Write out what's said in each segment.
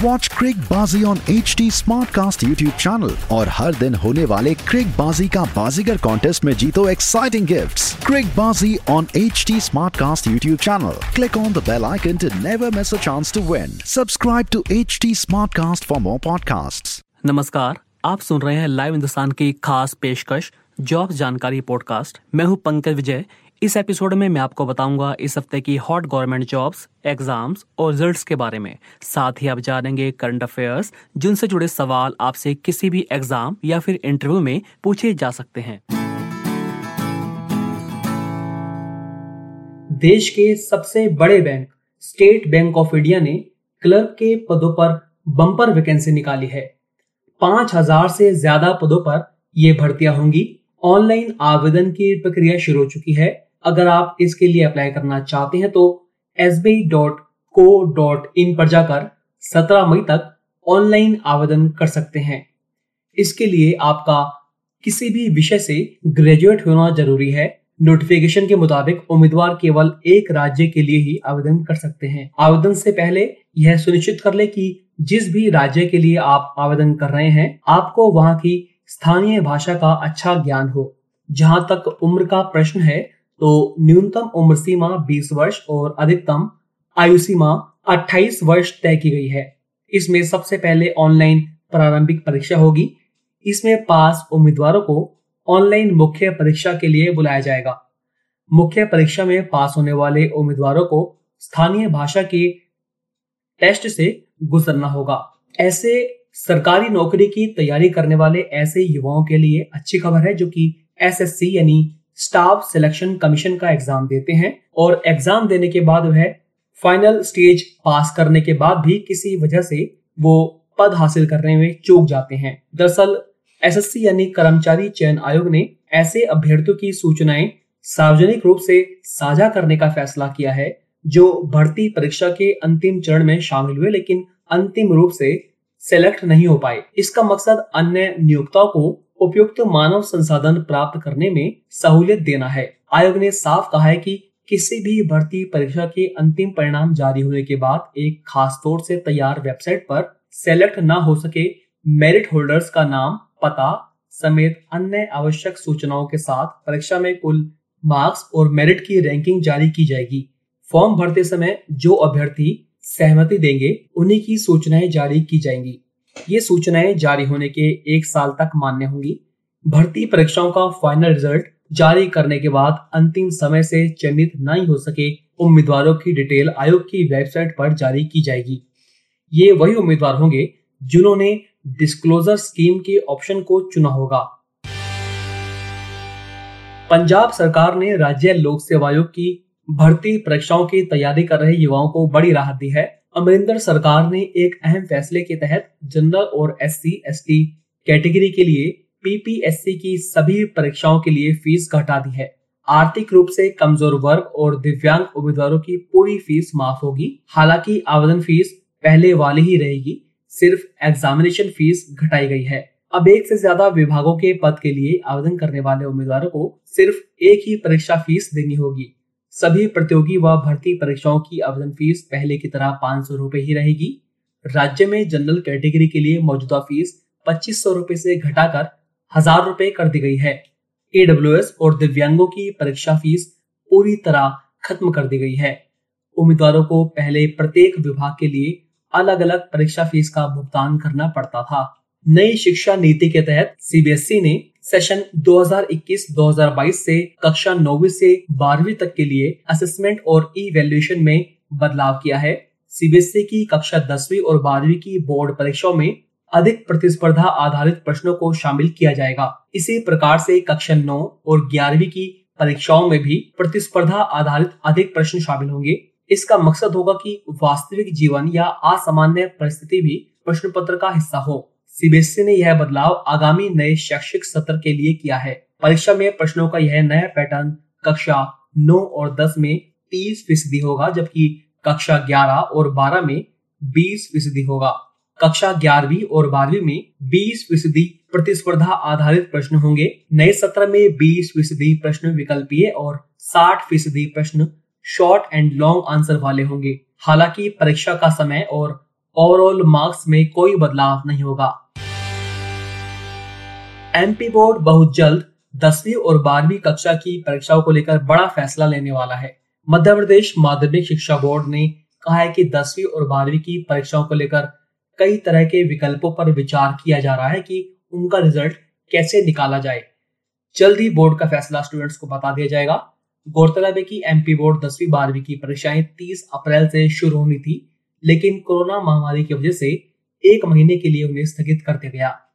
Watch Cricbaazi on H T Smartcast YouTube channel और हर दिन होने वाले क्रिक बाजी का बाजीगर कॉन्टेस्ट में जीतो exciting gift Cricbaazi on H T Smartcast YouTube channel click on the bell icon to never miss a chance to win subscribe to H T Smartcast for more podcast नमस्कार, आप सुन रहे हैं लाइव हिंदुस्तान की खास पेशकश job जानकारी podcast मैं हूँ पंकज विजय इस एपिसोड में मैं आपको बताऊँगा इस हफ़्ते की हॉट गवर्नमेंट जॉब्स, एग्ज़ाम्स और रिजल्ट्स के बारे में। साथ ही आप जानेंगे करंट अफेयर्स, जिनसे जुड़े सवाल आपसे किसी भी एग्ज़ाम या फिर इंटरव्यू में पूछे जा सकते हैं। देश के सबसे बड़े bank, State Bank of India ने क्लर्क के पदों पर बम्पर वैकेंसी निकाली है। पाँच हज़ार से ज़्यादा पदों पर ये भर्तियाँ होंगी। ऑनलाइन आवेदन की प्रक्रिया शुरू हो चुकी है। अगर आप इसके लिए अप्लाई करना चाहते हैं तो एस पर जाकर 17 मई तक ऑनलाइन आवेदन कर सकते हैं। इसके लिए आपका किसी भी विषय से ग्रेजुएट होना ज़रूरी है। नोटिफिकेशन के मुताबिक उम्मीदवार केवल एक राज्य के लिए ही आवेदन कर सकते हैं। आवेदन से पहले यह सुनिश्चित कर ले कि जिस भी राज्य के लिए आप आवेदन कर रहे हैं, आपको वहाँ की स्थानीय भाषा का अच्छा ज्ञान हो। जहाँ तक उम्र का प्रश्न है तो न्यूनतम उम्र सीमा 20 वर्ष और अधिकतम आयु सीमा 28 वर्ष तय की गई है। इसमें सबसे पहले ऑनलाइन प्रारंभिक परीक्षा होगी। इसमें पास उम्मीदवारों को ऑनलाइन मुख्य परीक्षा के लिए बुलाया जाएगा। मुख्य परीक्षा में पास होने वाले उम्मीदवारों को स्थानीय भाषा के टेस्ट से गुजरना होगा। ऐसे सरकारी नौकरी की तैयारी करने वाले ऐसे युवाओं के लिए अच्छी खबर है जो कि एसएससी यानी स्टाफ सिलेक्शन कमीशन का एग्ज़ाम देते हैं और एग्ज़ाम देने के बाद वह फाइनल स्टेज पास करने के बाद भी किसी वजह से वो पद हासिल करने में चूक जाते हैं। दरअसल, एसएससी यानी कर्मचारी चयन आयोग ने ऐसे अभ्यर्थियों की सूचनाएँ सार्वजनिक रूप से साझा करने का फैसला किया है, जो भर्ती परीक्षा के अंतिम चरण में शामिल हुए, लेकिन अंतिम रूप से सेलेक्ट नहीं हो पाए। इसका मकसद अन्य नियोक्ताओं को उपयुक्त मानव संसाधन प्राप्त करने में सहूलियत देना है। आयोग ने साफ़ कहा है कि किसी भी भर्ती परीक्षा के अंतिम परिणाम जारी होने के बाद एक खास तौर से तैयार वेबसाइट पर सेलेक्ट न हो सके मेरिट होल्डर्स का नाम, पता समेत अन्य आवश्यक सूचनाओं के साथ परीक्षा में कुल मार्क्स और मेरिट की रैंकिंग जारी की जाएगी। फॉर्म भरते समय जो अभ्यर्थी सहमति देंगे, उन्हीं की सूचनाएँ जारी की जाएँगी। ये सूचनाएँ जारी होने के एक साल तक मान्य होंगी। भर्ती परीक्षाओं का फाइनल रिज़ल्ट जारी करने के बाद अंतिम समय से चयनित नहीं हो सके उम्मीदवारों की डिटेल आयोग की वेबसाइट पर जारी की जाएगी। ये वही उम्मीदवार होंगे जिन्होंने डिस्क्लोजर स्कीम के ऑप्शन को चुना होगा। पंजाब सरकार ने राज्य लोक सेवा आयोग की भर्ती परीक्षाओं की तैयारी कर रहे युवाओं को बड़ी राहत दी है। अमरिंदर सरकार ने एक अहम फैसले के तहत जनरल और S C S T category के लिए पीपीएससी की सभी परीक्षाओं के लिए फ़ीस घटा दी है। आर्थिक रूप से कमज़ोर वर्ग और दिव्यांग उम्मीदवारों की पूरी फ़ीस माफ़ होगी। हालाँकि आवेदन फ़ीस पहले वाली ही रहेगी, सिर्फ़ एग्जामिनेशन फ़ीस घटाई गई है। अब एक से ज़्यादा विभागों के पद के लिए आवेदन करने वाले उम्मीदवारों को सिर्फ़ एक ही परीक्षा फ़ीस देनी होगी। सभी प्रतियोगी व भर्ती परीक्षाओं की आवेदन फ़ीस पहले की तरह पाँच सौ रूपए ही रहेगी। राज्य में जनरल कैटेगरी के लिए मौजूदा फ़ीस पच्चीस सौ रूपए से घटाकर हज़ार रूपए कर दी गई है। एडब्ल्यूएस और दिव्यांगों की परीक्षा फ़ीस पूरी तरह खत्म कर दी गई है। उम्मीदवारों को पहले प्रत्येक विभाग के लिए अलग अलग परीक्षा फ़ीस का भुगतान करना पड़ता था। नई शिक्षा नीति के तहत सीबीएसई ने सेशन 2021-2022 से कक्षा नौवीं से बारहवीं तक के लिए असेसमेंट और ई वैल्यूएशन में बदलाव किया है। सीबीएसई की कक्षा दसवीं और बारहवीं की बोर्ड परीक्षाओं में अधिक प्रतिस्पर्धा आधारित प्रश्नों को शामिल किया जाएगा। इसी प्रकार से कक्षा नौ और ग्यारहवीं की परीक्षाओं में भी प्रतिस्पर्धा आधारित अधिक प्रश्न शामिल होंगे। इसका मकसद होगा कि वास्तविक जीवन या असामान्य परिस्थिति भी प्रश्न पत्र का हिस्सा हो। सीबीएसई ने यह बदलाव आगामी नए शैक्षिक सत्र के लिए किया है। परीक्षा में प्रश्नों का यह नया पैटर्न कक्षा नौ और दस में तीस फ़ीसदी होगा, जबकि कक्षा 11 और 12 में 20 फ़ीसदी होगा। कक्षा ग्यारहवीं और बारहवीं में 20 फ़ीसदी प्रतिस्पर्धा आधारित प्रश्न होंगे। नए सत्र में 20 फ़ीसदी प्रश्न विकल्पीय और 60 फ़ीसदी प्रश्न शॉर्ट एंड लॉन्ग आंसर वाले होंगे। हालाँकि परीक्षा का समय और ओवरऑल मार्क्स में कोई बदलाव नहीं होगा। एमपी बोर्ड बहुत जल्द दसवीं और बारहवीं कक्षा की परीक्षाओं को लेकर बड़ा फैसला लेने वाला है। मध्य प्रदेश माध्यमिक शिक्षा बोर्ड ने कहा है कि दसवीं और बारहवीं की परीक्षाओं को लेकर कई तरह के विकल्पों पर विचार किया जा रहा है कि उनका रिज़ल्ट कैसे निकाला जाए। जल्द ही बोर्ड का फैसला स्टूडेंट्स को बता दिया जाएगा। गौरतलब है कि एमपी बोर्ड दसवीं बारहवीं की परीक्षाएँ 30 अप्रैल से शुरू होनी थी। लेकिन कोरोना महामारी की वजह से एक महीने के लिए उन्हें स्थगित कर दिया गया।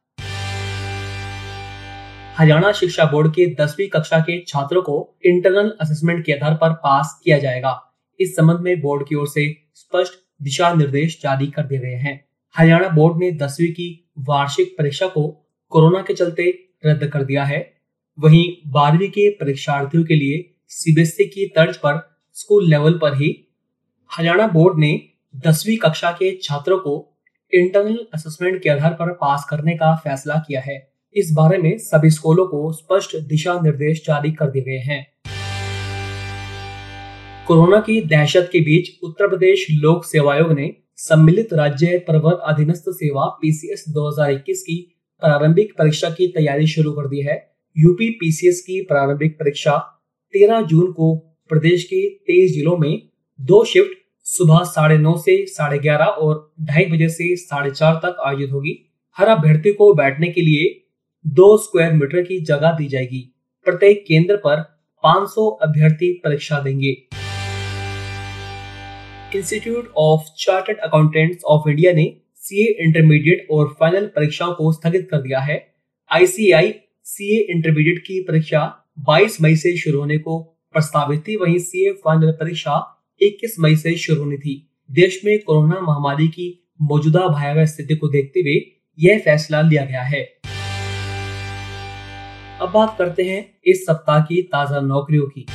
हरियाणा शिक्षा बोर्ड के दसवीं कक्षा के छात्रों को इंटरनल असेसमेंट के आधार पर पास किया जाएगा। इस संबंध में बोर्ड की ओर से स्पष्ट दिशा निर्देश जारी कर दिए गए हैं। हरियाणा बोर्ड ने दसवीं की वार्षिक परीक्षा को कोरोना के चलते रद्द कर दिया है। वहीं बारहवीं के परीक्षार्थियों के लिए सीबीएसई की तर्ज पर स्कूल लेवल पर ही हरियाणा बोर्ड ने दसवीं कक्षा के छात्रों को इंटरनल असेसमेंट के आधार पर पास करने का फैसला किया है। इस बारे में सभी स्कूलों को स्पष्ट दिशा निर्देश जारी कर दिए गए हैं। कोरोना की दहशत के बीच उत्तर प्रदेश लोक सेवा आयोग ने सम्मिलित राज्य प्रवर अधीनस्थ सेवा पीसीएस 2021 की प्रारंभिक परीक्षा की तैयारी शुरू कर दी है। यूपी पीसीएस की प्रारंभिक परीक्षा 13 जून को प्रदेश के तेईस जिलों में दो शिफ्ट सुबह साढ़े नौ से साढ़े ग्यारह और ढाई बजे से साढ़े चार तक आयोजित होगी। हर अभ्यर्थी को बैठने के लिए दो स्क्वायर मीटर की जगह दी जाएगी। प्रत्येक केंद्र पर 500 अभ्यर्थी परीक्षा देंगे। Institute of Chartered Accountants of India ने सीए इंटरमीडिएट और फाइनल परीक्षाओं को स्थगित कर दिया है। आईसीआई सीए इंटरमीडिएट की परीक्षा 22 मई से शुरू होने को प्रस्तावित थी। वहीं सीए फाइनल परीक्षा 21 मई से शुरू होनी थी। देश में कोरोना महामारी की मौजूदा भयावह स्थिति को देखते हुए यह फैसला लिया गया है। अब बात करते हैं इस सप्ताह की ताज़ा नौकरियों की।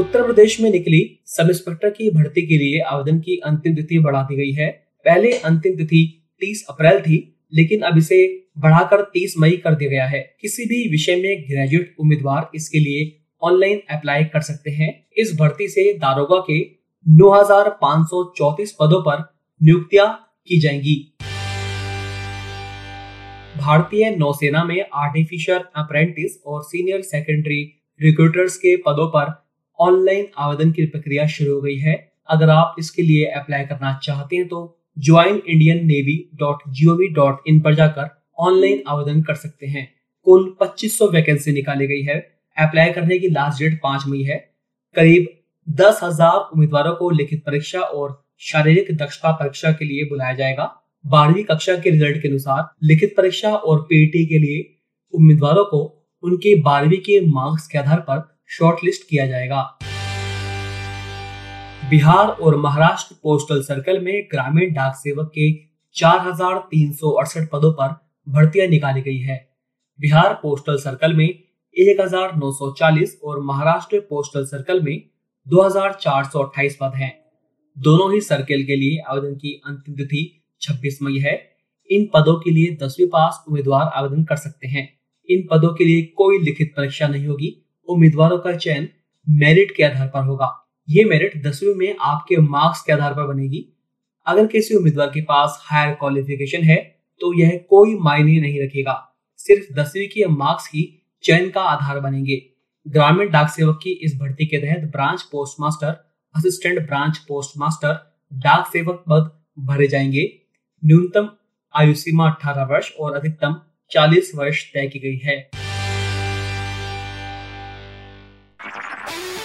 उत्तर प्रदेश में निकली सब इंस्पेक्टर की भर्ती के लिए आवेदन की अंतिम तिथि बढ़ा दी गई है। पहले अंतिम तिथि 30 अप्रैल थी, लेकिन अब इसे बढ़ाकर 30 मई कर दिया गया है। किसी भी विषय में ग्रेजुएट उम्मीदवार इसके लिए ऑनलाइन अप्लाई कर सकते हैं। इस भर्ती से दारोगा के 9,534 पदों पर नियुक्तियाँ की जाएँगी। भारतीय नौसेना में आर्टिफिशियल अप्रेंटिस और सीनियर सेकेंडरी रिक्रूटर्स के पदों पर ऑनलाइन आवेदन की प्रक्रिया शुरू हो गई है। अगर आप इसके लिए अप्लाई करना चाहते हैं तो join Indian Navy dot G dot in पर जाकर ऑनलाइन आवेदन कर सकते हैं। कुल 2500 वैकेंसी निकाली गई है। अप्लाई करने की लास्ट डेट पाँच मई है। करीब दस हज़ार उम्मीदवारों को लिखित परीक्षा और शारीरिक दक्षता परीक्षा के लिए बुलाया जाएगा। बारहवीं कक्षा के रिज़ल्ट के अनुसार लिखित परीक्षा और पीटी के लिए उम्मीदवारों को उनके बारहवीं के मार्क्स के आधार पर शॉर्टलिस्ट किया जाएगा। बिहार और महाराष्ट्र पोस्टल सर्कल में ग्रामीण डाक सेवक के चार हज़ार तीन सौ अड़सठ पदों पर भर्तियाँ निकाली गई है। बिहार पोस्टल सर्कल में 1940 और महाराष्ट्र पोस्टल सर्कल में 2428 पद हैं। दोनों ही सर्कल के लिए आवेदन की अंतिम तिथि 26 मई है। इन पदों के लिए दसवीं पास उम्मीदवार आवेदन कर सकते हैं। इन पदों के लिए कोई लिखित परीक्षा नहीं होगी। उम्मीदवारों का चयन मेरिट के आधार पर होगा। ये मेरिट दसवीं में आपके मार्क्स के आधार पर बनेगी। अगर किसी उम्मीदवार के पास हायर क्वालिफिकेशन है तो यह कोई मायने नहीं रखेगा। सिर्फ़ दसवीं के मार्क्स ही चयन का आधार बनेंगे। ग्रामीण डाक सेवक की इस भर्ती के तहत branch post master assistant branch post master डाक सेवक पद भरे जाएँगे। न्यूनतम आयु सीमा अठारह वर्ष और अधिकतम चालीस वर्ष तय की गई है।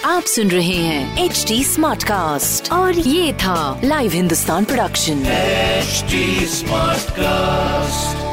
आप सुन रहे हैं एच डी स्मार्ट कास्ट और ये था live Hindustan production smart cast